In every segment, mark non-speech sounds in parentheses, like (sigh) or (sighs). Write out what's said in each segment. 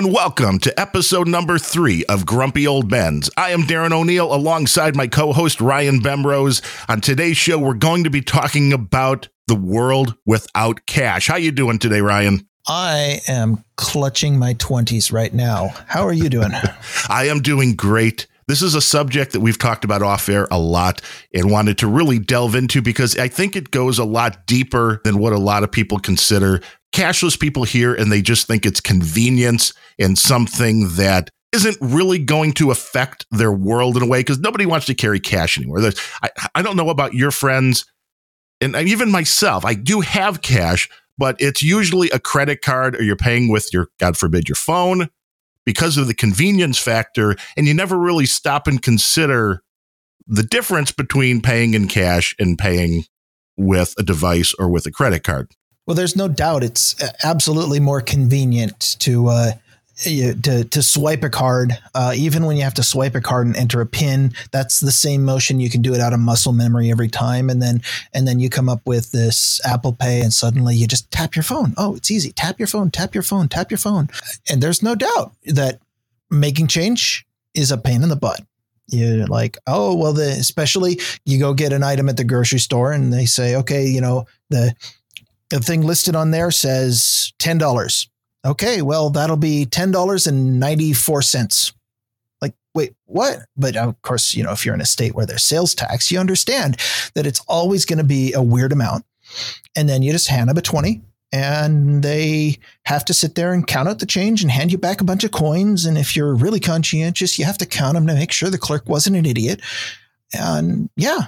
And welcome to episode number three of Grumpy Old Bens. I am Darren O'Neill alongside my co host Ryan Bemrose. On today's show, we're going to be talking about the world without cash. How are you doing today, Ryan? I am clutching my 20s right now. How are you doing? (laughs) I am doing great. This is a subject that we've talked about off air a lot and wanted to really delve into because I think it goes a lot deeper than what a lot of people consider cashless people here and they just think it's convenience and something that isn't really going to affect their world in a way because nobody wants to carry cash anymore. I, I don't know about your friends and even myself. I do have cash, but it's usually a credit card or you're paying with your, God forbid, your phone because of the convenience factor. And you never really stop and consider the difference between paying in cash and paying with a device or with a credit card. Well, there's no doubt it's absolutely more convenient to uh, to to swipe a card. Uh, even when you have to swipe a card and enter a pin, that's the same motion. You can do it out of muscle memory every time, and then and then you come up with this Apple Pay, and suddenly you just tap your phone. Oh, it's easy. Tap your phone. Tap your phone. Tap your phone. And there's no doubt that making change is a pain in the butt you're like, oh, well, the, especially you go get an item at the grocery store and they say, okay, you know, the the thing listed on there says $10. Okay, well, that'll be $10.94. Like, wait, what? But of course, you know, if you're in a state where there's sales tax, you understand that it's always going to be a weird amount. And then you just hand them a 20 and they have to sit there and count out the change and hand you back a bunch of coins. And if you're really conscientious, you have to count them to make sure the clerk wasn't an idiot. And yeah,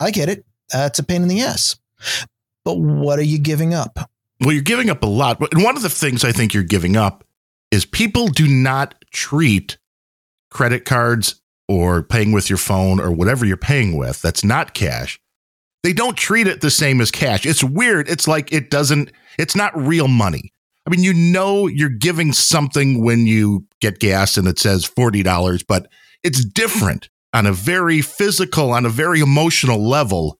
I get it. That's a pain in the ass. But what are you giving up? Well, you're giving up a lot. And one of the things I think you're giving up is people do not treat credit cards or paying with your phone or whatever you're paying with that's not cash. They don't treat it the same as cash. It's weird. It's like it doesn't, it's not real money. I mean, you know, you're giving something when you get gas and it says $40, but it's different on a very physical, on a very emotional level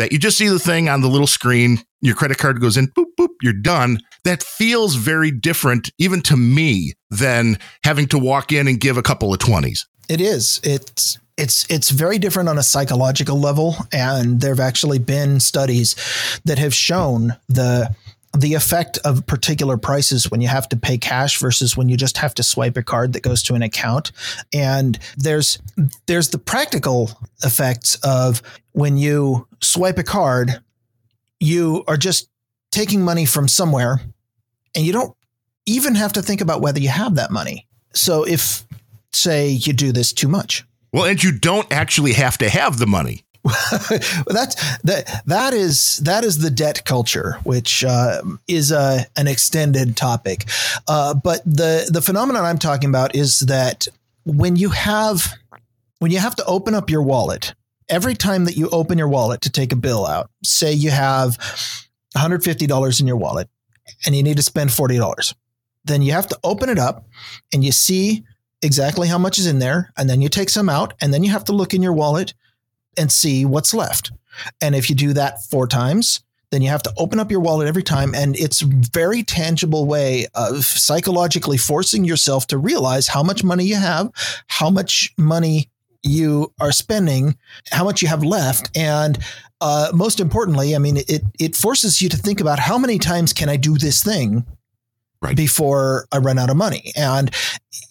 that you just see the thing on the little screen, your credit card goes in, boop, boop, you're done. That feels very different, even to me, than having to walk in and give a couple of 20s. It is. It's it's it's very different on a psychological level and there have actually been studies that have shown the the effect of particular prices when you have to pay cash versus when you just have to swipe a card that goes to an account. And there's there's the practical effects of when you swipe a card you are just taking money from somewhere and you don't even have to think about whether you have that money. So if say you do this too much. Well and you don't actually have to have the money that's that that is that is the debt culture, which uh, is a an extended topic. Uh, but the the phenomenon I'm talking about is that when you have when you have to open up your wallet every time that you open your wallet to take a bill out, say you have $150 in your wallet and you need to spend $40, then you have to open it up and you see exactly how much is in there. And then you take some out and then you have to look in your wallet and see what's left. And if you do that four times, then you have to open up your wallet every time. And it's very tangible way of psychologically forcing yourself to realize how much money you have, how much money you are spending, how much you have left. And uh, most importantly, I mean, it, it forces you to think about how many times can I do this thing right. before I run out of money. And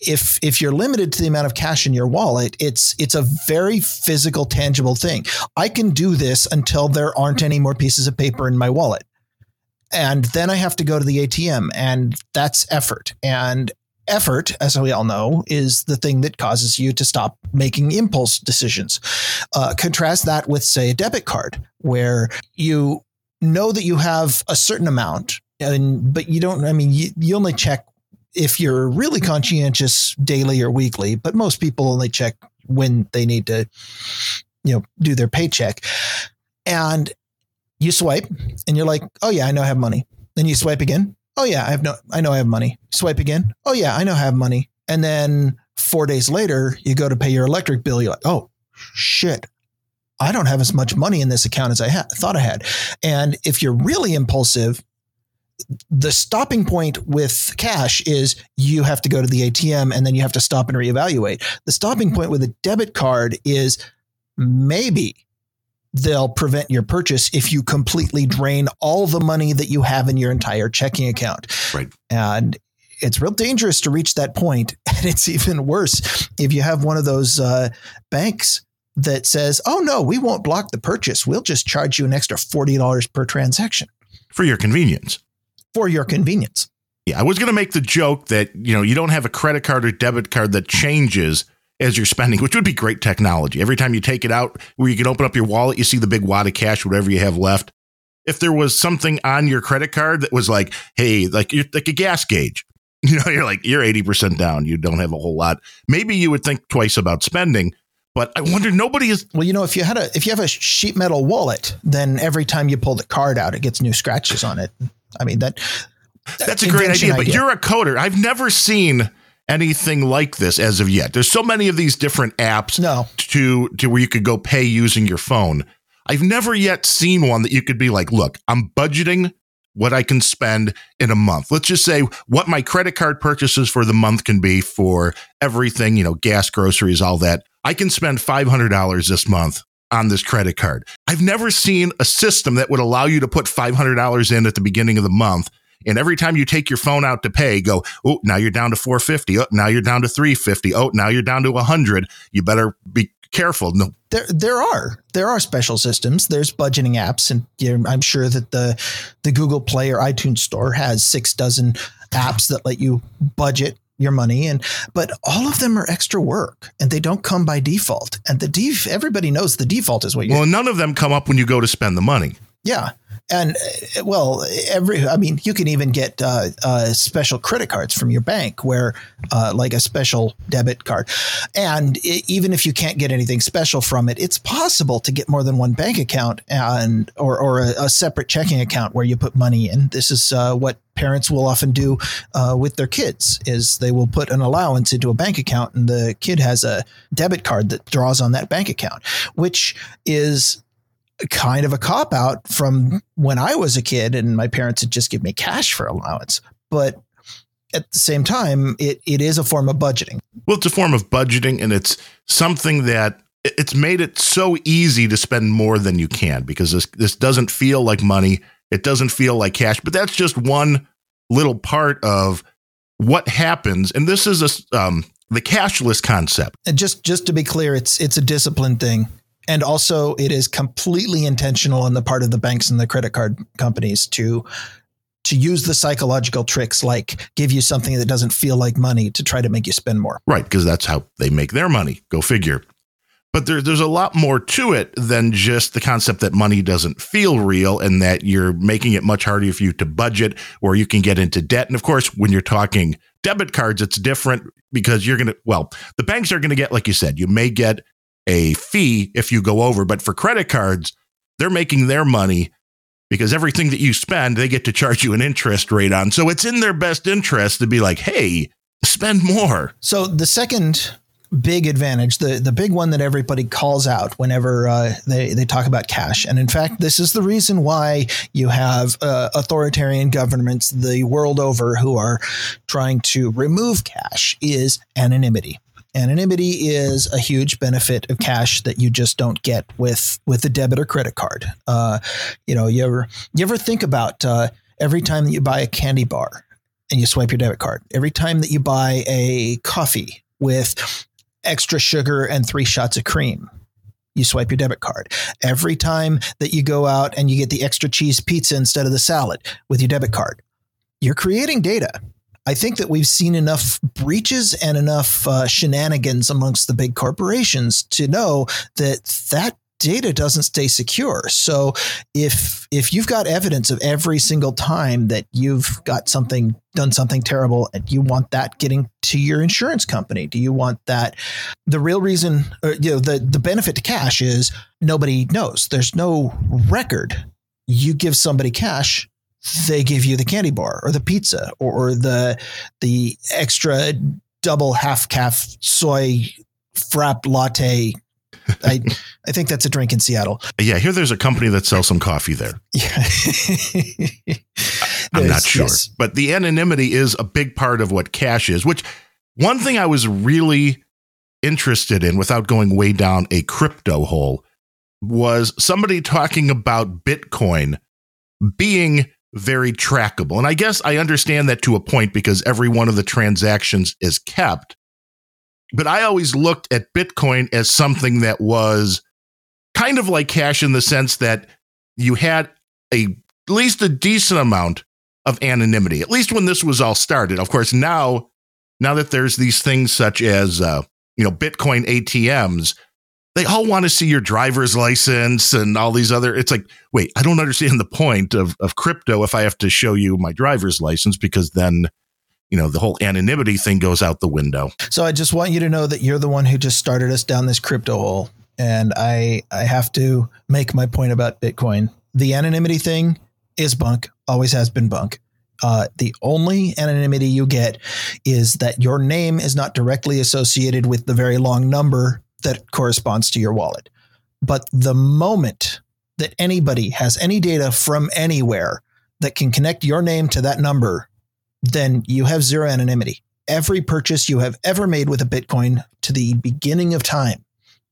if if you're limited to the amount of cash in your wallet, it's it's a very physical, tangible thing. I can do this until there aren't any more pieces of paper in my wallet. And then I have to go to the ATM, and that's effort. And effort, as we all know, is the thing that causes you to stop making impulse decisions. Uh, contrast that with, say, a debit card, where you know that you have a certain amount and but you don't. I mean, you, you only check if you're really conscientious daily or weekly, but most people only check when they need to, you know, do their paycheck. And you swipe, and you're like, "Oh yeah, I know I have money." Then you swipe again. Oh yeah, I have no. I know I have money. Swipe again. Oh yeah, I know I have money. And then four days later, you go to pay your electric bill. You're like, "Oh shit, I don't have as much money in this account as I ha- thought I had. And if you're really impulsive, the stopping point with cash is you have to go to the ATM and then you have to stop and reevaluate. The stopping point with a debit card is maybe they'll prevent your purchase if you completely drain all the money that you have in your entire checking account. Right. And it's real dangerous to reach that point, (laughs) and it's even worse if you have one of those uh, banks that says, "Oh no, we won't block the purchase. We'll just charge you an extra forty dollars per transaction for your convenience." For your convenience. Yeah, I was going to make the joke that you know you don't have a credit card or debit card that changes as you're spending, which would be great technology. Every time you take it out, where you can open up your wallet, you see the big wad of cash, whatever you have left. If there was something on your credit card that was like, hey, like like a gas gauge, (laughs) you know, you're like you're eighty percent down, you don't have a whole lot. Maybe you would think twice about spending. But I wonder, nobody is. Well, you know, if you had a if you have a sheet metal wallet, then every time you pull the card out, it gets new scratches on it. I mean that. That's a great idea, idea, but you're a coder. I've never seen anything like this as of yet. There's so many of these different apps no. to to where you could go pay using your phone. I've never yet seen one that you could be like, look, I'm budgeting what I can spend in a month. Let's just say what my credit card purchases for the month can be for everything, you know, gas, groceries, all that. I can spend $500 this month on this credit card. I've never seen a system that would allow you to put $500 in at the beginning of the month and every time you take your phone out to pay, go, oh, now you're down to 450. Oh, now you're down to 350. Oh, now you're down to 100. You better be careful. No. There, there are there are special systems. There's budgeting apps, and you know, I'm sure that the the Google Play or iTunes Store has six dozen apps that let you budget your money and but all of them are extra work and they don't come by default. And the def everybody knows the default is what you well none of them come up when you go to spend the money. Yeah and uh, well, every I mean, you can even get uh, uh, special credit cards from your bank, where uh, like a special debit card. And it, even if you can't get anything special from it, it's possible to get more than one bank account and or or a, a separate checking account where you put money in. This is uh, what parents will often do uh, with their kids is they will put an allowance into a bank account and the kid has a debit card that draws on that bank account which is kind of a cop out from when I was a kid and my parents would just give me cash for allowance. But at the same time, it, it is a form of budgeting. Well, it's a form of budgeting, and it's something that it's made it so easy to spend more than you can because this this doesn't feel like money. It doesn't feel like cash, but that's just one little part of what happens. And this is a um, the cashless concept. And just just to be clear, it's it's a discipline thing and also it is completely intentional on the part of the banks and the credit card companies to to use the psychological tricks like give you something that doesn't feel like money to try to make you spend more. Right, because that's how they make their money. Go figure. But there, there's a lot more to it than just the concept that money doesn't feel real and that you're making it much harder for you to budget or you can get into debt. And of course, when you're talking debit cards, it's different because you're going to, well, the banks are going to get, like you said, you may get a fee if you go over. But for credit cards, they're making their money because everything that you spend, they get to charge you an interest rate on. So it's in their best interest to be like, hey, spend more. So the second big advantage, the the big one that everybody calls out whenever uh, they they talk about cash, and in fact, this is the reason why you have uh, authoritarian governments the world over who are trying to remove cash is anonymity. Anonymity is a huge benefit of cash that you just don't get with with a debit or credit card. Uh, you know, you ever you ever think about uh, every time that you buy a candy bar and you swipe your debit card, every time that you buy a coffee with extra sugar and three shots of cream, you swipe your debit card. Every time that you go out and you get the extra cheese pizza instead of the salad with your debit card, you're creating data. I think that we've seen enough breaches and enough uh, shenanigans amongst the big corporations to know that that data doesn't stay secure. So if if you've got evidence of every single time that you've got something done something terrible and you want that getting to your insurance company, do you want that the real reason or, you know the the benefit to cash is nobody knows. There's no record. You give somebody cash, they give you the candy bar or the pizza or, the the extra double half caff soy frap latte. I (laughs) I think that's a drink in Seattle. Yeah, here there's a company that sells some coffee there. Yeah. (laughs) I'm not sure. Yes. But the anonymity is a big part of what cash is, which one thing I was really interested in without going way down a crypto hole was somebody talking about Bitcoin being very trackable. And I guess I understand that to a point because every one of the transactions is kept. But I always looked at Bitcoin as something that was kind of like cash in the sense that you had a at least a decent amount of anonymity, at least when this was all started. Of course, now now that there's these things such as uh, you know Bitcoin ATMs, they all want to see your driver's license and all these other. It's like, wait, I don't understand the point of of crypto if I have to show you my driver's license because then you know the whole anonymity thing goes out the window. So I just want you to know that you're the one who just started us down this crypto hole, and I I have to make my point about Bitcoin. The anonymity thing is bunk, always has been bunk. Uh, the only anonymity you get is that your name is not directly associated with the very long number that corresponds to your wallet. But the moment that anybody has any data from anywhere that can connect your name to that number, then you have zero anonymity. Every purchase you have ever made with a Bitcoin to the beginning of time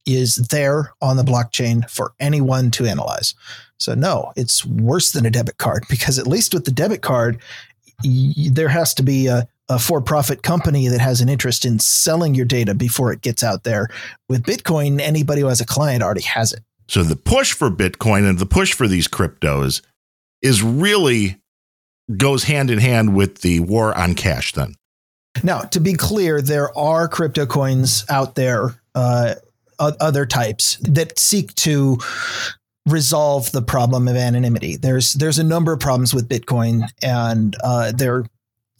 is there on the blockchain for anyone to analyze. So no, it's worse than a debit card (laughs) because at least with the debit card, y- there has to be a, a for-profit company that has an interest in selling your data before it gets out there. With Bitcoin, anybody who has a client already has it. So the push for Bitcoin and the push for these cryptos is really goes hand in hand with the war on cash then. Now, to be clear, there are crypto coins out there, uh, other types that seek to resolve the problem of anonymity. There's there's a number of problems with Bitcoin, and uh, there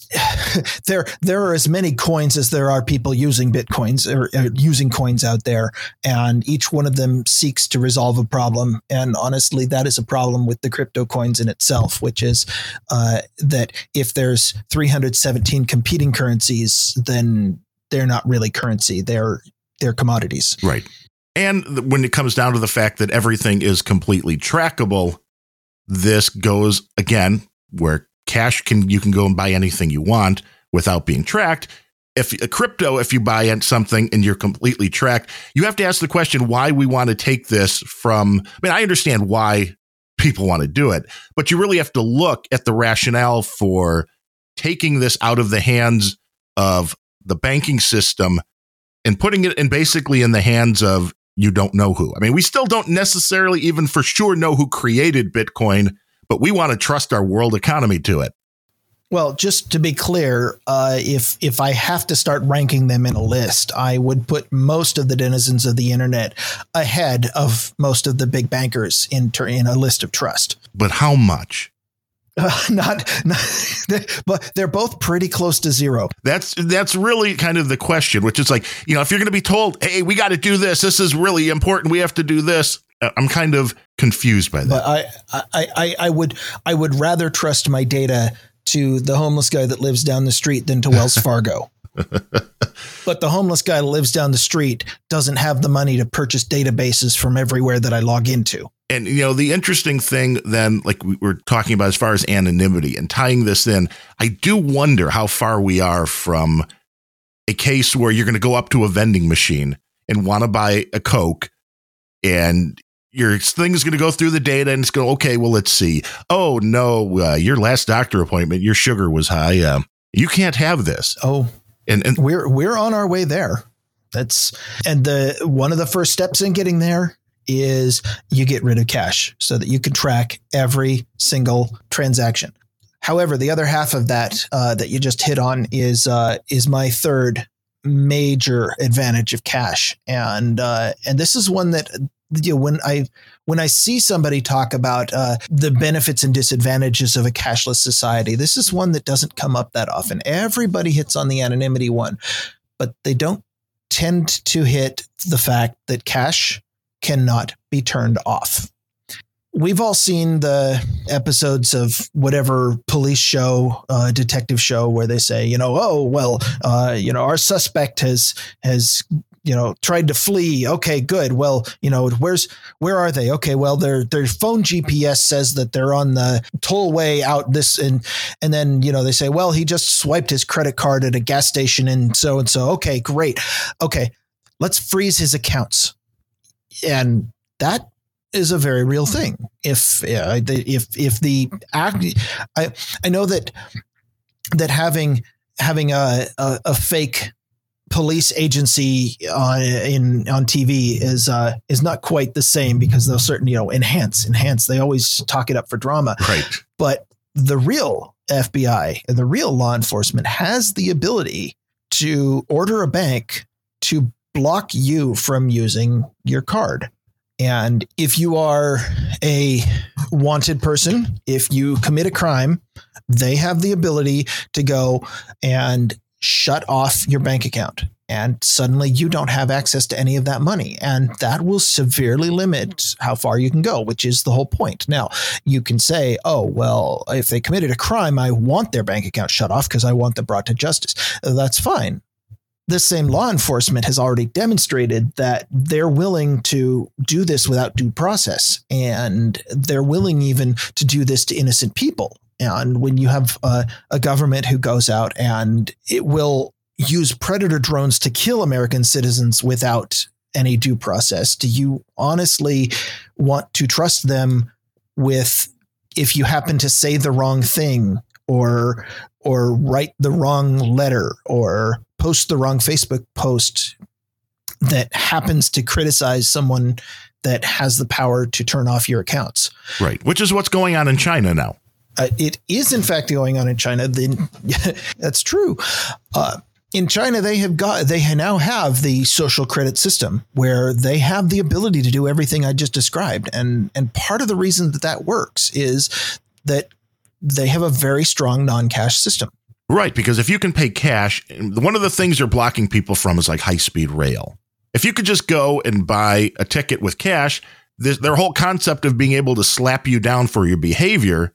(sighs) there there are as many coins as there are people using bitcoins or, or, using coins out there and each one of them seeks to resolve a problem and honestly that is a problem with the crypto coins in itself which is uh, that if there's 317 competing currencies then they're not really currency they're they're commodities. Right. And when it comes down to the fact that everything is completely trackable, this goes again where cash can you can go and buy anything you want without being tracked. If a crypto, if you buy something and you're completely tracked, you have to ask the question why we want to take this from. I mean, I understand why people want to do it, but you really have to look at the rationale for taking this out of the hands of the banking system and putting it in basically in the hands of you don't know who. I mean, we still don't necessarily even for sure know who created Bitcoin, but we want to trust our world economy to it. Well, just to be clear, uh, if if I have to start ranking them in a list, I would put most of the denizens of the internet ahead of most of the big bankers in ter- in a list of trust. But how much? Uh, (laughs) not, not, but they're both pretty close to zero. That's that's really kind of the question, which is like, you know, if you're going to be told, "Hey, we got to do this. This is really important. We have to do this." Uh, I'm kind of confused by that. But I, I, I, I would, I would rather trust my data to the homeless guy that lives down the street than to Wells (laughs) Fargo. but the homeless guy that lives down the street doesn't have the money to purchase databases from everywhere that I log into. And you know, the interesting thing then, like we were talking about as far as anonymity and tying this in, I do wonder how far we are from a case where you're going to go up to a vending machine and want to buy a Coke and your thing is going to go through the data and it's going, okay, well, let's see. Oh, no, uh, your last doctor appointment, your sugar was high. Uh, you can't have this. Oh, and, and we're, we're on our way there. That's, and the, one of the first steps in getting there is you get rid of cash so that you can track every single transaction. However, the other half of that uh, that you just hit on is uh, is my third major advantage of cash, and uh, and this is one that you know, when I when I see somebody talk about uh, the benefits and disadvantages of a cashless society, this is one that doesn't come up that often. Everybody hits on the anonymity one, but they don't tend to hit the fact that cash cannot be turned off. We've all seen the episodes of whatever police show, uh, detective show, where they say, you know, oh well, uh, you know, our suspect has has you know tried to flee. Okay good. Well you know where's where are they? Okay well their their phone gps says that they're on the tollway out this and and then you know they say well he just swiped his credit card at a gas station and so and so. Okay great. Okay let's freeze his accounts. And that is a very real thing. If uh, if if the act i i know that that having having a, a, a fake police agency on in on TV is uh, is not quite the same because they'll certainly you know enhance enhance. They always talk it up for drama, right? But the real FBI and the real law enforcement has the ability to order a bank to block you from using your card. And if you are a wanted person, if you commit a crime, they have the ability to go and shut off your bank account and suddenly you don't have access to any of that money. And that will severely limit how far you can go which is the whole point. Now you can say oh well if they committed a crime i want their bank account shut off because i want them brought to justice. That's fine. This same law enforcement has already demonstrated that they're willing to do this without due process and they're willing even to do this to innocent people and when you have a, a government who goes out and it will use predator drones to kill American citizens without any due process, do you honestly want to trust them with if you happen to say the wrong thing or or write the wrong letter or post the wrong Facebook post that happens to criticize someone that has the power to turn off your accounts. Right, which is what's going on in China now. Uh, it is in fact going on in China. Then (laughs) that's true. Uh, in China, they have got they now have the social credit system where they have the ability to do everything I just described, and and part of the reason that that works is that they have a very strong non-cash system. Right, because if you can pay cash, one of the things you're blocking people from is like high-speed rail. If you could just go and buy a ticket with cash, this, their whole concept of being able to slap you down for your behavior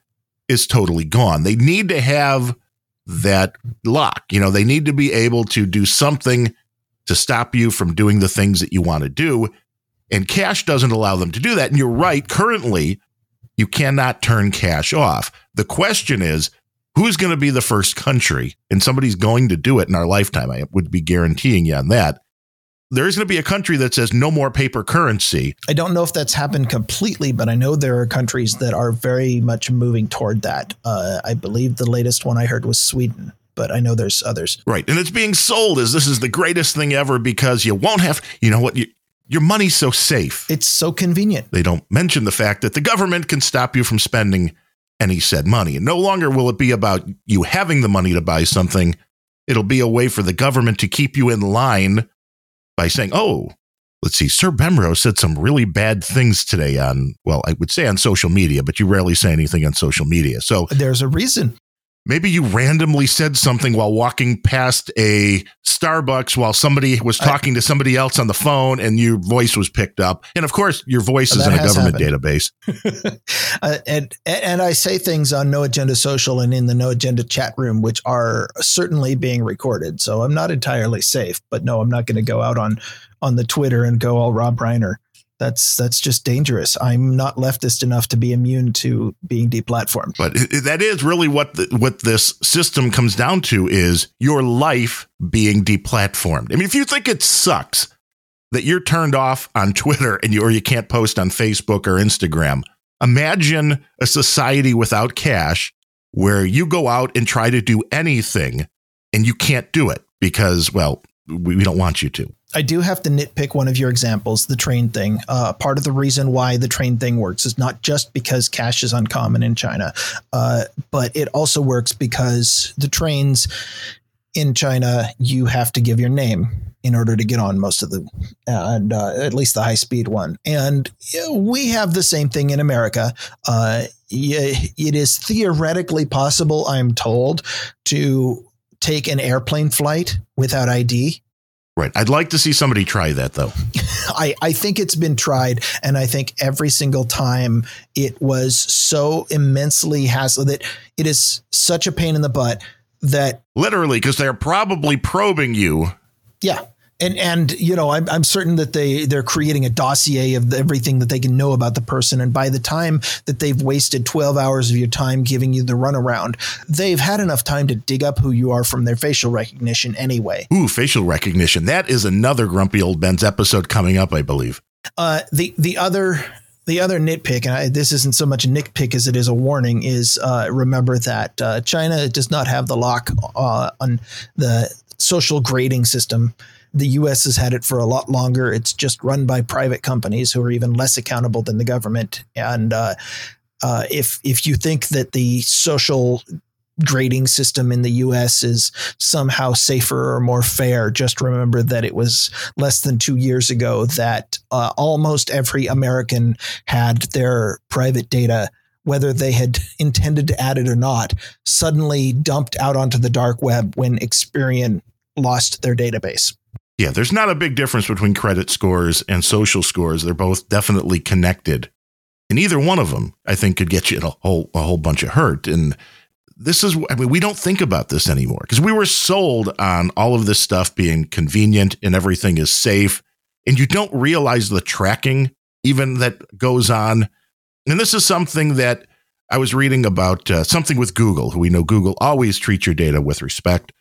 is totally gone. They need to have that lock. You know, they need to be able to do something to stop you from doing the things that you want to do. And cash doesn't allow them to do that. And you're right, currently, you cannot turn cash off. The question is, who's going to be the first country? And somebody's going to do it in our lifetime. I would be guaranteeing you on that there is going to be a country that says no more paper currency. I don't know if that's happened completely, but I know there are countries that are very much moving toward that. Uh, I believe the latest one I heard was Sweden, but I know there's others. Right. And it's being sold as this is the greatest thing ever because you won't have, you know what, you, your money's so safe. It's so convenient. They don't mention the fact that the government can stop you from spending any said money. And no longer will it be about you having the money to buy something. It'll be a way for the government to keep you in line by saying, oh, let's see, Sir Bemrose said some really bad things today on, well, I would say on social media, but you rarely say anything on social media. So there's a reason. Maybe you randomly said something while walking past a Starbucks while somebody was talking I, to somebody else on the phone and your voice was picked up. And of course, your voice is in a government happened. database. (laughs) uh, and, and I say things on No Agenda Social and in the No Agenda chat room, which are certainly being recorded. So I'm not entirely safe, but no, I'm not going to go out on, on the Twitter and go all Rob Reiner that's that's just dangerous. I'm not leftist enough to be immune to being deplatformed. But that is really what the, what this system comes down to is your life being deplatformed. I mean, if you think it sucks that you're turned off on Twitter and you or you can't post on Facebook or Instagram, imagine a society without cash where you go out and try to do anything and you can't do it because well, we, we don't want you to. I do have to nitpick one of your examples, the train thing. Uh, part of the reason why the train thing works is not just because cash is uncommon in China, uh, but it also works because the trains in China, you have to give your name in order to get on most of the, and uh, at least the high speed one. And we have the same thing in America. Uh, it is theoretically possible, I'm told, to take an airplane flight without ID Right. I'd like to see somebody try that though. (laughs) I, I think it's been tried. And I think every single time it was so immensely hassle that it is such a pain in the butt that literally, because they're probably probing you. Yeah. And and you know I'm, I'm certain that they they're creating a dossier of everything that they can know about the person. And by the time that they've wasted 12 hours of your time giving you the runaround they've had enough time to dig up who you are from their facial recognition anyway. Ooh facial recognition. That is another grumpy old ben's episode coming up i believe. Uh, the the other the other nitpick, and I, this isn't so much a nitpick as it is a warning, is uh, remember that uh, China does not have the lock uh, on the social grading system. The U.S. has had it for a lot longer. It's just run by private companies who are even less accountable than the government. And uh, uh, if if you think that the social grading system in the US is somehow safer or more fair. Just remember that it was less than two years ago that uh, almost every American had their private data. Whether they had (laughs) intended to add it or not, suddenly dumped out onto the dark web when Experian lost their database. Yeah, there's not a big difference between credit scores and social scores. They're both definitely connected. And either one of them, I think, could get you in a whole a whole bunch of hurt. And this is I mean we don't think about this anymore because we were sold on all of this stuff being convenient and everything is safe and you don't realize the tracking even that goes on and this is something that I was reading about uh, something with Google who we know Google always treats your data with respect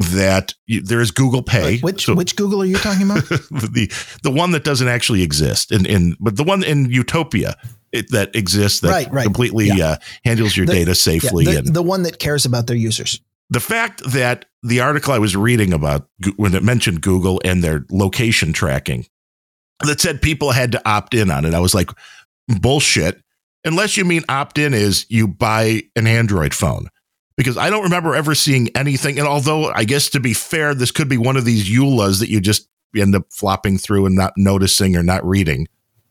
that you, there is Google Pay. which so, which Google are you talking about? (laughs) the the one that doesn't actually exist, in, in but the one in Utopia it, that exists that right, right. completely yeah. uh, handles your the, data safely. Yeah, the, and the one that cares about their users. The fact that the article I was reading about when it mentioned Google and their location tracking that said people had to opt in on it, I was like, bullshit. Unless you mean opt in is you buy an Android phone because I don't remember ever seeing anything. And although I guess to be fair, this could be one of these EULAs that you just end up flopping through and not noticing or not reading.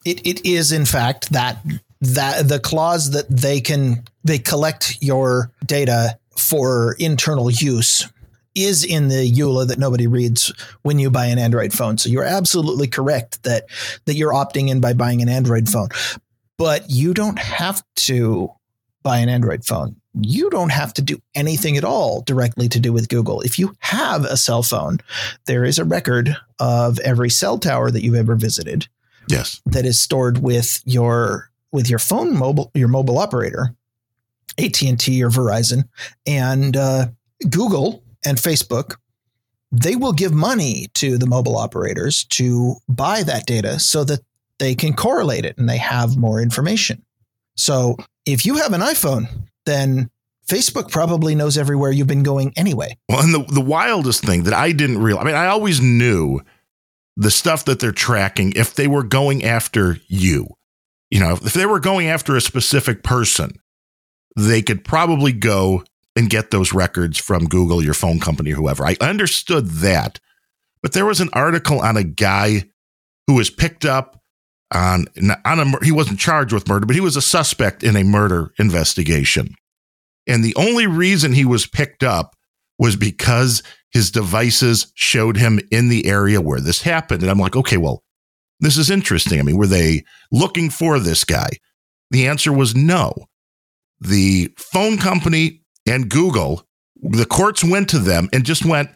It it is in fact that that the clause that they can they collect your data for internal use is in the EULA that nobody reads when you buy an Android phone. So you're absolutely correct that that you're opting in by buying an Android phone. But you don't have to buy an Android phone you don't have to do anything at all directly to do with Google. If you have a cell phone, there is a record of every cell tower that you've ever visited. Yes. That is stored with your with your phone mobile your mobile operator, AT&T or Verizon, and uh, Google and Facebook they will give money to the mobile operators to buy that data so that they can correlate it and they have more information. So if you have an iPhone then Facebook probably knows everywhere you've been going anyway. Well, and the, the wildest thing that I didn't realize, I mean, I always knew the stuff that they're tracking if they were going after you. You know, if they were going after a specific person, they could probably go and get those records from Google, your phone company, or whoever. I understood that. But there was an article on a guy who was picked up on, on a, he wasn't charged with murder, but he was a suspect in a murder investigation. And the only reason he was picked up was because his devices showed him in the area where this happened. And I'm like, okay, well, this is interesting. I mean, were they looking for this guy? The answer was no. The phone company and Google, the courts went to them and just went,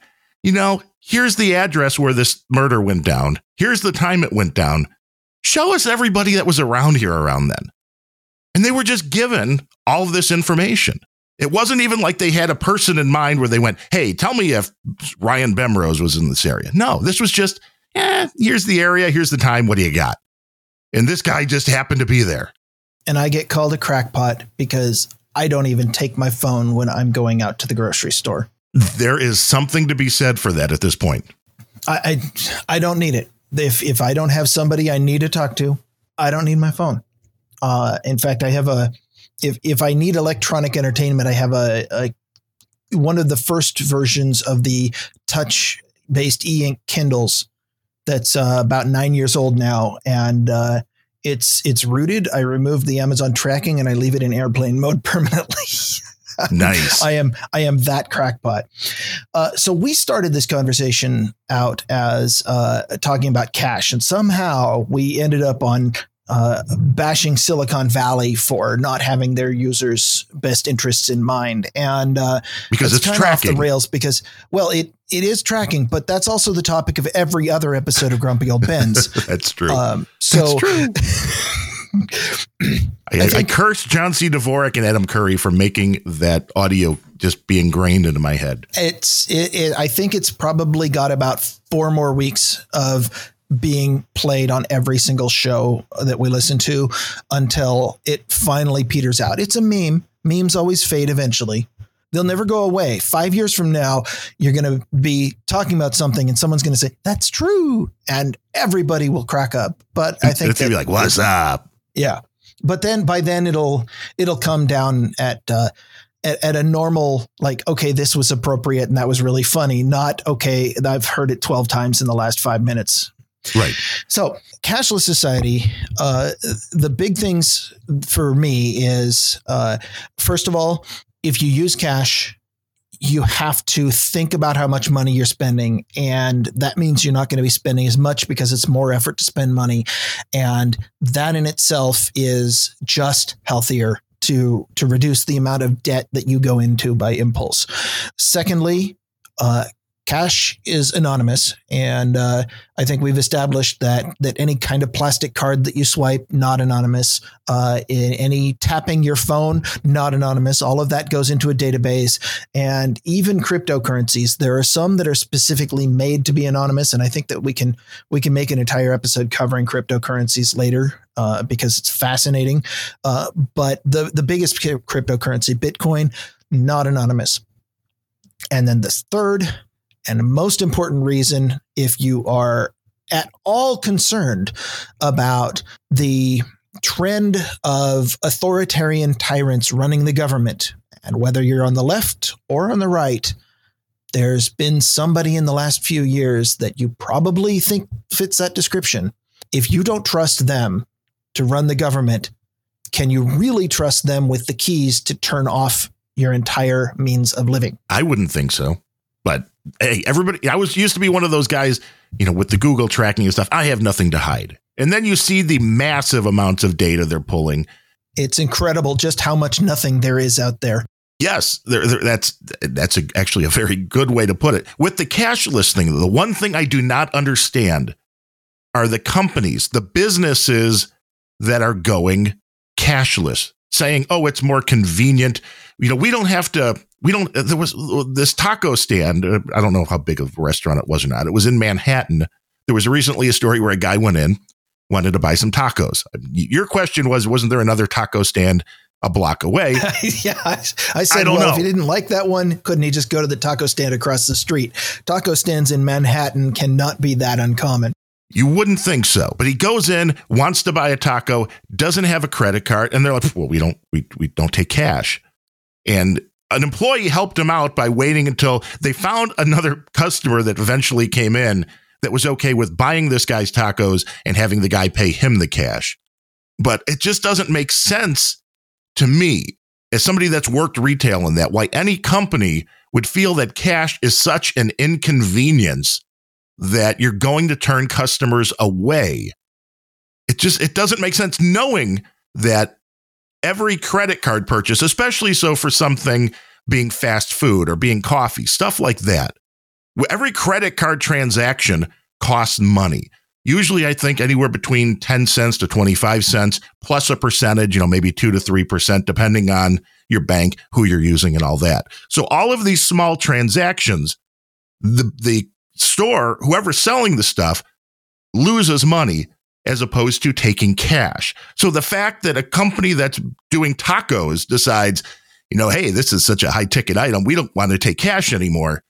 you know, here's the address where this murder went down. Here's the time it went down. Show us everybody that was around here around then. And they were just given all of this information. It wasn't even like they had a person in mind where they went, hey, tell me if Ryan Bemrose was in this area. No, this was just, eh, here's the area, here's the time, what do you got? And this guy just happened to be there. And I get called a crackpot because I don't even take my phone when I'm going out to the grocery store. There is something to be said for that at this point. I, I, I don't need it. If if I don't have somebody I need to talk to, I don't need my phone. Uh, in fact, I have a if if I need electronic entertainment, I have a, a one of the first versions of the touch based e ink Kindles that's uh, about nine years old now, and uh, it's it's rooted. I remove the Amazon tracking and I leave it in airplane mode (laughs) permanently. Nice. (laughs) I am I am that crackpot. Uh, so we started this conversation out as uh, talking about cash, and somehow we ended up on uh, bashing Silicon Valley for not having their users' best interests in mind, and uh, because it's, tracking off the rails. Because well, it it is tracking, but that's also the topic of every other episode of Grumpy Old Bens. (laughs) that's true. Um, so. (laughs) I, I, I curse John C. Dvorak and Adam Curry for making that audio just be ingrained into my head. It's, it, it, I think it's probably got about four more weeks of being played on every single show that we listen to until it finally peters out. It's a meme. Memes always fade eventually. They'll never go away. Five years from now, you're going to be talking about something and someone's going to say, that's true. And everybody will crack up. But I think it's going to be like, what's up? Yeah. But then by then it'll, it'll come down at, uh, at, at, a normal, like, okay, this was appropriate and that was really funny. Not, okay, I've heard it 12 times in the last five minutes. Right. So, cashless society, uh, the big things for me is uh, first of all, if you use cash, you have to think about how much money you're spending. And that means you're not going to be spending as much because it's more effort to spend money. And that in itself is just healthier to, to reduce the amount of debt that you go into by impulse. Secondly, uh, cash is anonymous and uh, i think we've established that that any kind of plastic card that you swipe not anonymous. Uh, any tapping your phone not anonymous. All of that goes into a database. And even cryptocurrencies there are some that are specifically made to be anonymous and i think that we can we can make an entire episode covering cryptocurrencies later uh, because it's fascinating. Uh, but the the biggest cryptocurrency bitcoin not anonymous. And then this third and the most important reason, if you are at all concerned about the trend of authoritarian tyrants running the government, and whether you're on the left or on the right, there's been somebody in the last few years that you probably think fits that description. If you don't trust them to run the government, can you really trust them with the keys to turn off your entire means of living? I wouldn't think so. But hey, everybody, I was used to be one of those guys, you know, with the Google tracking and stuff. I have nothing to hide. And then you see the massive amounts of data they're pulling. It's incredible just how much nothing there is out there. Yes, there, there, that's that's a, actually a very good way to put it. With the cashless thing, the one thing I do not understand are the companies, the businesses that are going cashless, saying, "Oh, it's more convenient." You know, we don't have to we don't there was this taco stand uh, i don't know how big of a restaurant it was or not it was in manhattan. There was recently a story where a guy went in wanted to buy some tacos. Your question was wasn't there another taco stand a block away? (laughs) Yeah i, I said I well know. if he didn't like that one couldn't he just go to the taco stand across the street? Taco stands in manhattan cannot be that uncommon you wouldn't think so, but he goes in, wants to buy a taco, doesn't have a credit card, and they're like, "Well, we don't, we, we don't take cash." And an employee helped him out by waiting until they found another customer that eventually came in that was okay with buying this guy's tacos and having the guy pay him the cash. But it just doesn't make sense to me as somebody that's worked retail in that why any company would feel that cash is such an inconvenience that you're going to turn customers away. It just it doesn't make sense knowing that every credit card purchase, especially so for something being fast food or being coffee, stuff like that. Every credit card transaction costs money. Usually, I think anywhere between 10 cents to 25 cents, plus a percentage, you know, maybe 2 to 3%, depending on your bank, who you're using, and all that. So, all of these small transactions, the, the store, whoever's selling the stuff, loses money as opposed to taking cash. So the fact that a company that's doing tacos decides, you know, hey, this is such a high ticket item, we don't want to take cash anymore.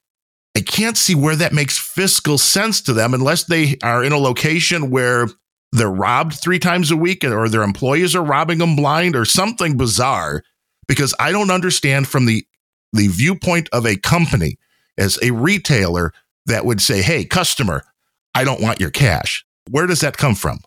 I can't see where that makes fiscal sense to them unless they are in a location where they're robbed three times a week or their employees are robbing them blind or something bizarre because I don't understand from the the viewpoint of a company as a retailer that would say, "Hey, customer, I don't want your cash." Where does that come from?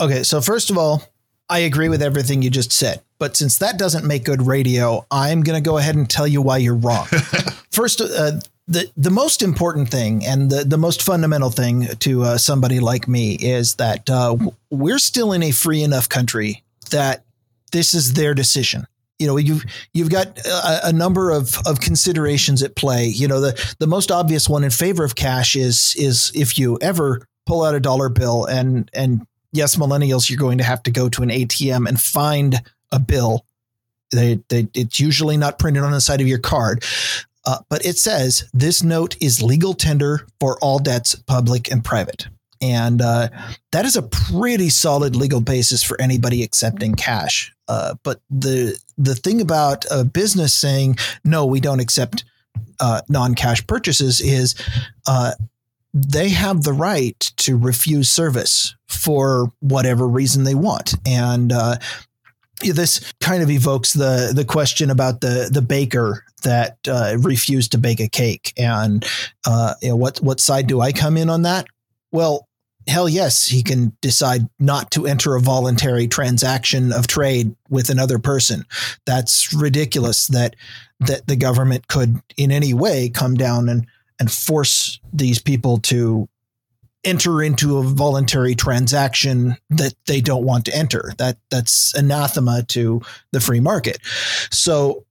Okay, so first of all, I agree with everything you just said. But since that doesn't make good radio, I'm going to go ahead and tell you why you're wrong. (laughs) first, uh, the the most important thing and the the most fundamental thing to uh, somebody like me is that uh, we're still in a free enough country that this is their decision. You know, you've you've got a, a, number of, of considerations at play. You know, the the most obvious one in favor of cash is is if you ever pull out a dollar bill and and yes, millennials, you're going to have to go to an ATM and find a bill. They, they, it's usually not printed on the side of your card, uh, but it says this note is legal tender for all debts, public and private. And uh, that is a pretty solid legal basis for anybody accepting cash. Uh, but the the thing about a business saying no, we don't accept uh, non cash purchases is uh, they have the right to refuse service for whatever reason they want. And uh, this kind of evokes the the question about the the baker that uh, refused to bake a cake, and uh, you know, what what side do I come in on that? Well, hell yes, he can decide not to enter a voluntary transaction of trade with another person. That's ridiculous that that the government could in any way come down and and force these people to enter into a voluntary transaction that they don't want to enter. That that's anathema to the free market. So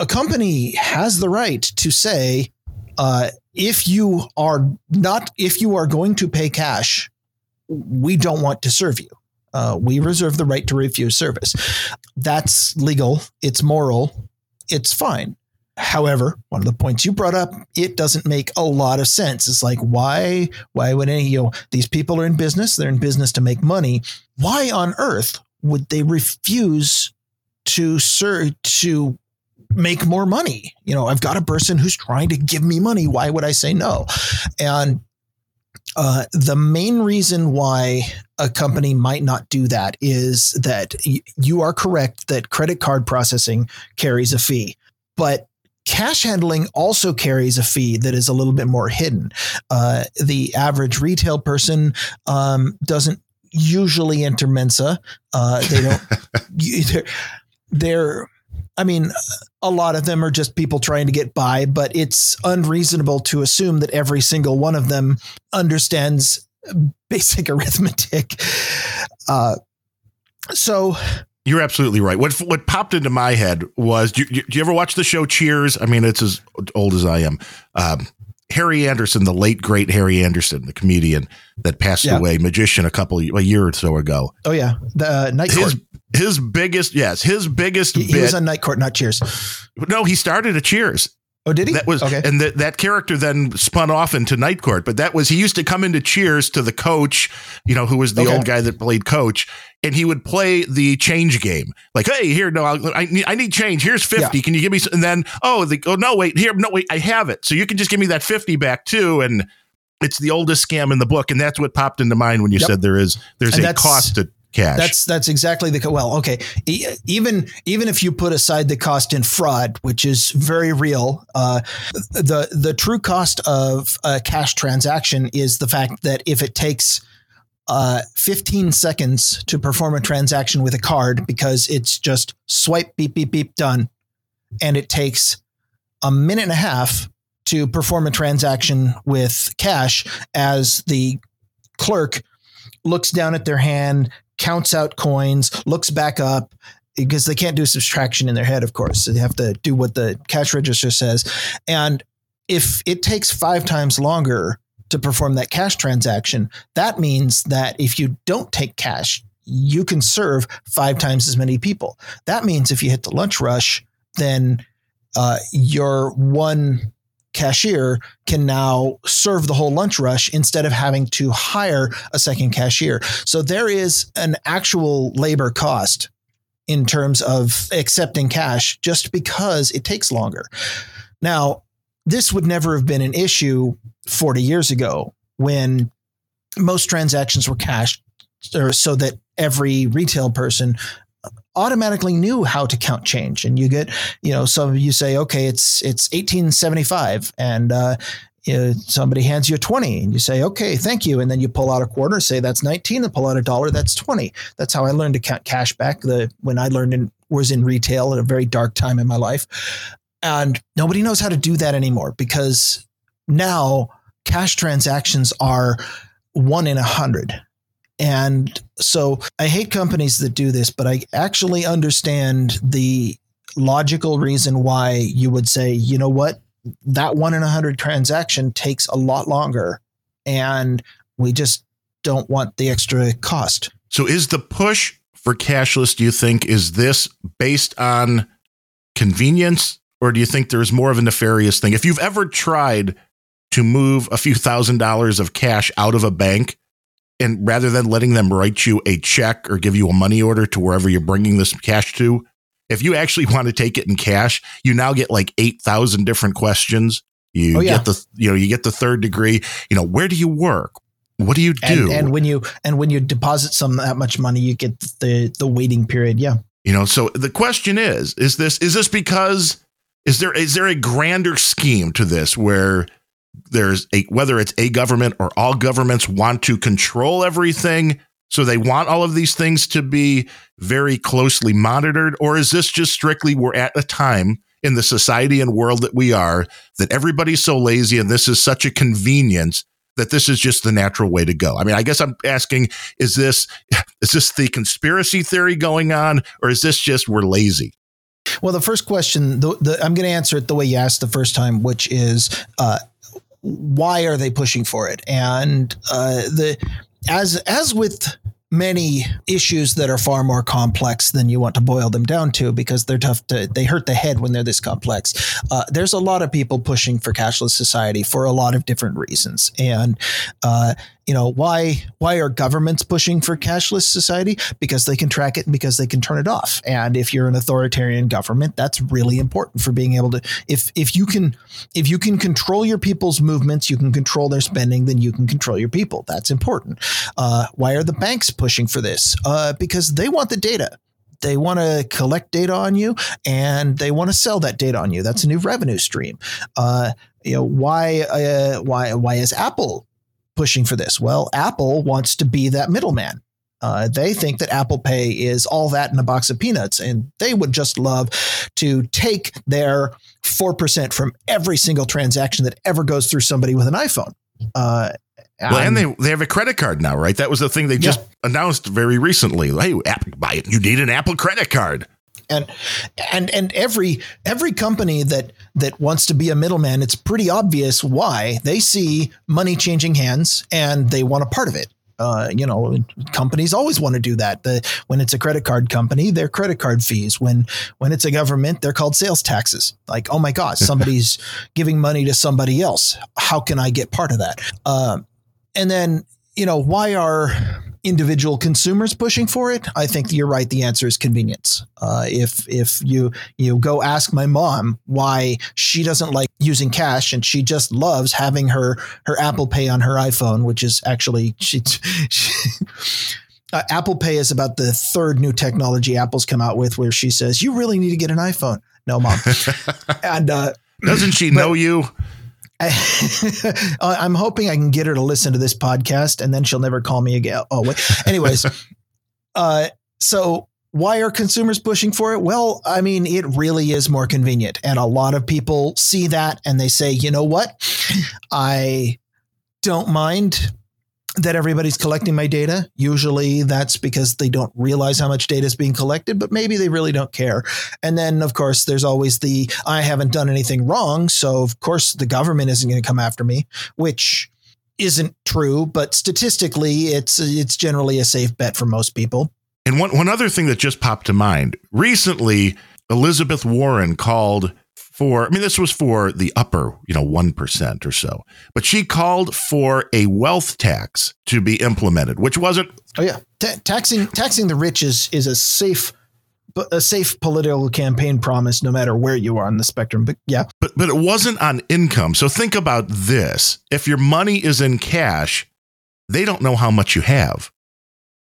a company has the right to say, uh, if you are not, if you are going to pay cash, we don't want to serve you. Uh, we reserve the right to refuse service. That's legal. It's moral. It's fine. However, one of the points you brought up, it doesn't make a lot of sense. It's like why why would any you know these people are in business, they're in business to make money. Why on earth would they refuse to serve to make more money? You know, I've got a person who's trying to give me money. Why would I say no? And uh, the main reason why a company might not do that is that y- you are correct that credit card processing carries a fee, but Cash handling also carries a fee that is a little bit more hidden. Uh, the average retail person um, doesn't usually enter Mensa. Uh, they don't. (laughs) they're, they're, I mean, a lot of them are just people trying to get by, but it's unreasonable to assume that every single one of them understands basic (laughs) arithmetic. Uh, so you're absolutely right. What what popped into my head was: do you, do you ever watch the show Cheers? I mean, it's as old as I am. Um, Harry Anderson, the late great Harry Anderson, the comedian that passed yeah. away, magician, a couple a year or so ago. Oh yeah, the uh, night his, court. His biggest, yes, his biggest. He, he was on Night Court, not Cheers. No, he started at Cheers. Oh, did he? That was okay. And that that character then spun off into Night Court. But that was he used to come into Cheers to the coach, you know, who was the okay. old guy that played coach, and he would play the change game. Like, hey, here, no, I need I need change. Here's fifty. Yeah. Can you give me? Some? And then, oh, the, oh no, wait, here, no, wait, I have it. So you can just give me that fifty back too, and it's the oldest scam in the book, and that's what popped into mind when you yep. said there is there's and a cost to cash. That's that's exactly the well. Okay, even even if you put aside the cost in fraud, which is very real, uh, the the true cost of a cash transaction is the fact that if it takes uh, 15 seconds to perform a transaction with a card because it's just swipe beep beep beep done, and it takes a minute and a half to perform a transaction with cash as the clerk looks down at their hand, counts out coins, looks back up because they can't do subtraction in their head, of course. So they have to do what the cash register says. And if it takes five times longer to perform that cash transaction, that means that if you don't take cash, you can serve five times as many people. That means if you hit the lunch rush, then uh, your one cashier can now serve the whole lunch rush instead of having to hire a second cashier. So there is an actual labor cost in terms of accepting cash just because it takes longer. Now, this would never have been an issue 40 years ago when most transactions were cash so that every retail person automatically knew how to count change. And you get, you know, some you say, okay, it's it's 1875, and uh, you know, somebody hands you a 20 and you say, okay, thank you. And then you pull out a quarter, say that's 19 and pull out a dollar, that's 20. That's how I learned to count cash back the, when I learned in, was in retail at a very dark time in my life. And nobody knows how to do that anymore because now cash transactions are one in a hundred. And so I hate companies that do this, but I actually understand the logical reason why you would say, you know what, that one in a hundred transaction takes a lot longer. And we just don't want the extra cost. So is the push for cashless, do you think, is this based on convenience or do you think there's more of a nefarious thing? If you've ever tried to move a few thousand dollars of cash out of a bank and rather than letting them write you a check or give you a money order to wherever you're bringing this cash to, if you actually (laughs) want to take it in cash, you now get like 8,000 different questions. You oh, yeah. get the you know, you get the third degree, you know, where do you work? What do you do? And, and when you and when you deposit some that much money, you get the the waiting period. Yeah. You know, so the question is, is this is this because is there is there a grander scheme to this where there's a whether it's a government or all governments want to control everything so they want all of these things to be very closely monitored or is this just strictly we're at a time in the society and world that we are that everybody's so lazy and this is such a convenience that this is just the natural way to go. I mean, I guess I'm asking is this (laughs) is this the conspiracy theory going on or is this just we're lazy? Well, the first question, the, the, I'm going to answer it the way you asked the first time, which is uh, why are they pushing for it? And uh, the as as with many issues that are far more complex than you want to boil them down to because they're tough to they hurt the head when they're this complex uh, there's a lot of people pushing for cashless society for a lot of different reasons and uh, you know why why are governments pushing for cashless society? Because they can track it and because they can turn it off. And if you're an authoritarian government that's really important for being able to if if you can if you can control your people's movements you can control their spending then you can control your people. That's important. Uh, why are the banks pushing for this? Uh, because they want the data. They want to collect data on you and they want to sell that data on you. That's a new revenue stream. Uh, you know why uh, why why is apple pushing for this? Well, Apple wants to be that middleman. Uh, they think that Apple Pay is all that in a box of peanuts, and they would just love to take their 4% from every single transaction that ever goes through somebody with an iPhone. Uh, well, and they they have a credit card now, right? That was the thing they just yeah. announced very recently. Hey, Apple, buy it. You need an Apple credit card and and and every every company that that wants to be a middleman it's pretty obvious why they see money changing hands and they want a part of it uh, you know, companies always want to do that. The, when it's a credit card company, their credit card fees. When when it's a government, they're called sales taxes. Like, oh my gosh, (laughs) somebody's giving money to somebody else. How can I get part of that? Uh, and then, you know, why are individual consumers pushing for it, I think you're right. The answer is convenience. Uh, if if you you go ask my mom why she doesn't like using cash and she just loves having her her Apple Pay on her iPhone, which is actually she. she uh, Apple Pay is about the third new technology Apple's come out with, where she says you really need to get an iPhone. No, mom. (laughs) and uh, doesn't she but, know you? (laughs) I'm hoping I can get her to listen to this podcast and then she'll never call me again. Oh, wait. Anyways, (laughs) uh, so why are consumers pushing for it? Well, I mean, it really is more convenient. And a lot of people see that and they say, you know what? I don't mind that everybody's collecting my data. Usually that's because they don't realize how much data is being collected, but maybe they really don't care. And then, of course, there's always the I haven't done anything wrong. So, of course, the government isn't going to come after me, which isn't true, but statistically, it's it's generally a safe bet for most people. And one, one other thing that just popped to mind recently, Elizabeth Warren called for, I mean, this was for the upper, you know, 1% or so, but she called for a wealth tax to be implemented, which wasn't. Oh, yeah. taxing, taxing the rich is, is a safe, a safe political campaign promise, no matter where you are on the spectrum. But yeah. But, but it wasn't on income. So think about this. If your money is in cash, they don't know how much you have.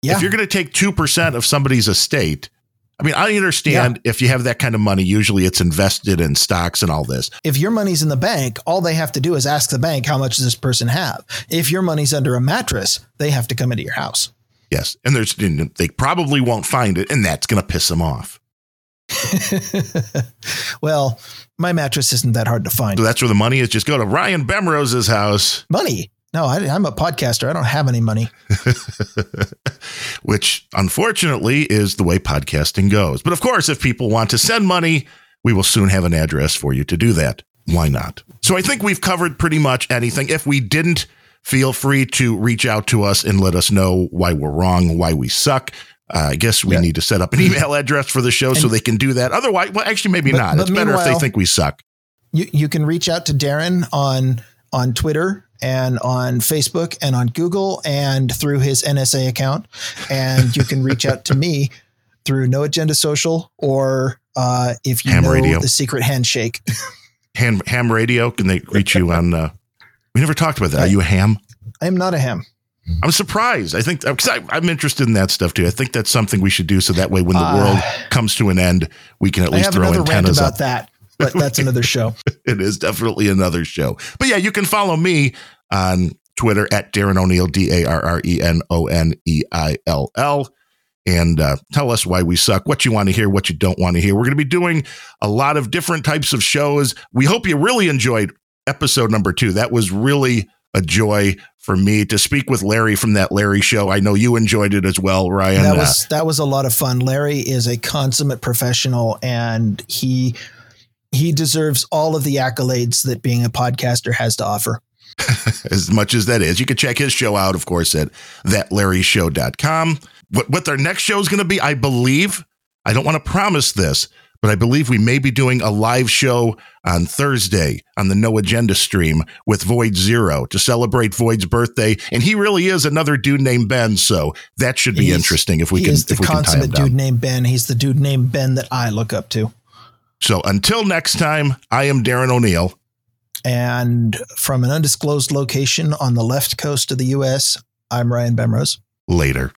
Yeah. If you're going to take 2% of somebody's estate, I mean, I understand yeah. if you have that kind of money, usually it's invested in stocks and all this. If your money's in the bank, all they have to do is ask the bank, how much does this person have? If your money's under a mattress, they have to come into your house. Yes. And there's, they probably won't find it, and that's going to piss them off. (laughs) well, my mattress isn't that hard to find. So that's where the money is. Just go to Ryan Bemrose's house. Money? No, I, am a podcaster. I don't have any money. (laughs) Which, unfortunately, is the way podcasting goes. But of course, if people want to send money, we will soon have an address for you to do that. Why not? So I think we've covered pretty much anything. If we didn't, feel free to reach out to us and let us know why we're wrong, why we suck. Uh, I guess we yeah. need to set up an email address for the show and, so they can do that. Otherwise, well, actually, maybe but, not. But it's better if they think we suck. You you can reach out to Darren on on Twitter and on Facebook and on Google and through his NSA account, and you can reach out to me through No Agenda Social or uh, if you ham know radio. the secret handshake. ham ham radio. Can they reach you on? Uh, we never talked about that. Are you a ham? I am not a ham. I'm surprised. I think because I'm interested in that stuff too. I think that's something we should do so that way when the uh, world comes to an end, we can at least throw antennas about up. that. But that's another show. (laughs) it is definitely another show. But yeah, you can follow me on Twitter at Darren O'Neill, D A R R E N O N E I L L. And uh, tell us why we suck, what you want to hear, what you don't want to hear. We're going to be doing a lot of different types of shows. We hope you really enjoyed episode number two. That was really a joy for me to speak with Larry from that Larry show. I know you enjoyed it as well, Ryan. That was that was a lot of fun. Larry is a consummate professional and he he deserves all of the accolades that being a podcaster has to offer. (laughs) as much as that is. You can check his show out, of course, at thatlarryshow.com. What, what their next show is going to be, I believe, I don't want to promise this, but I believe we may be doing a live show on Thursday on the No Agenda stream with Void Zero to celebrate Void's birthday. And he really is another dude named Ben, so that should be He's, interesting if we can. Is the consummate dude named Ben. He's the dude named Ben that I look up to. So until next time, I am Darren O'Neill. And from an undisclosed location on the left coast of the U.S., I'm Ryan Bemrose. Later.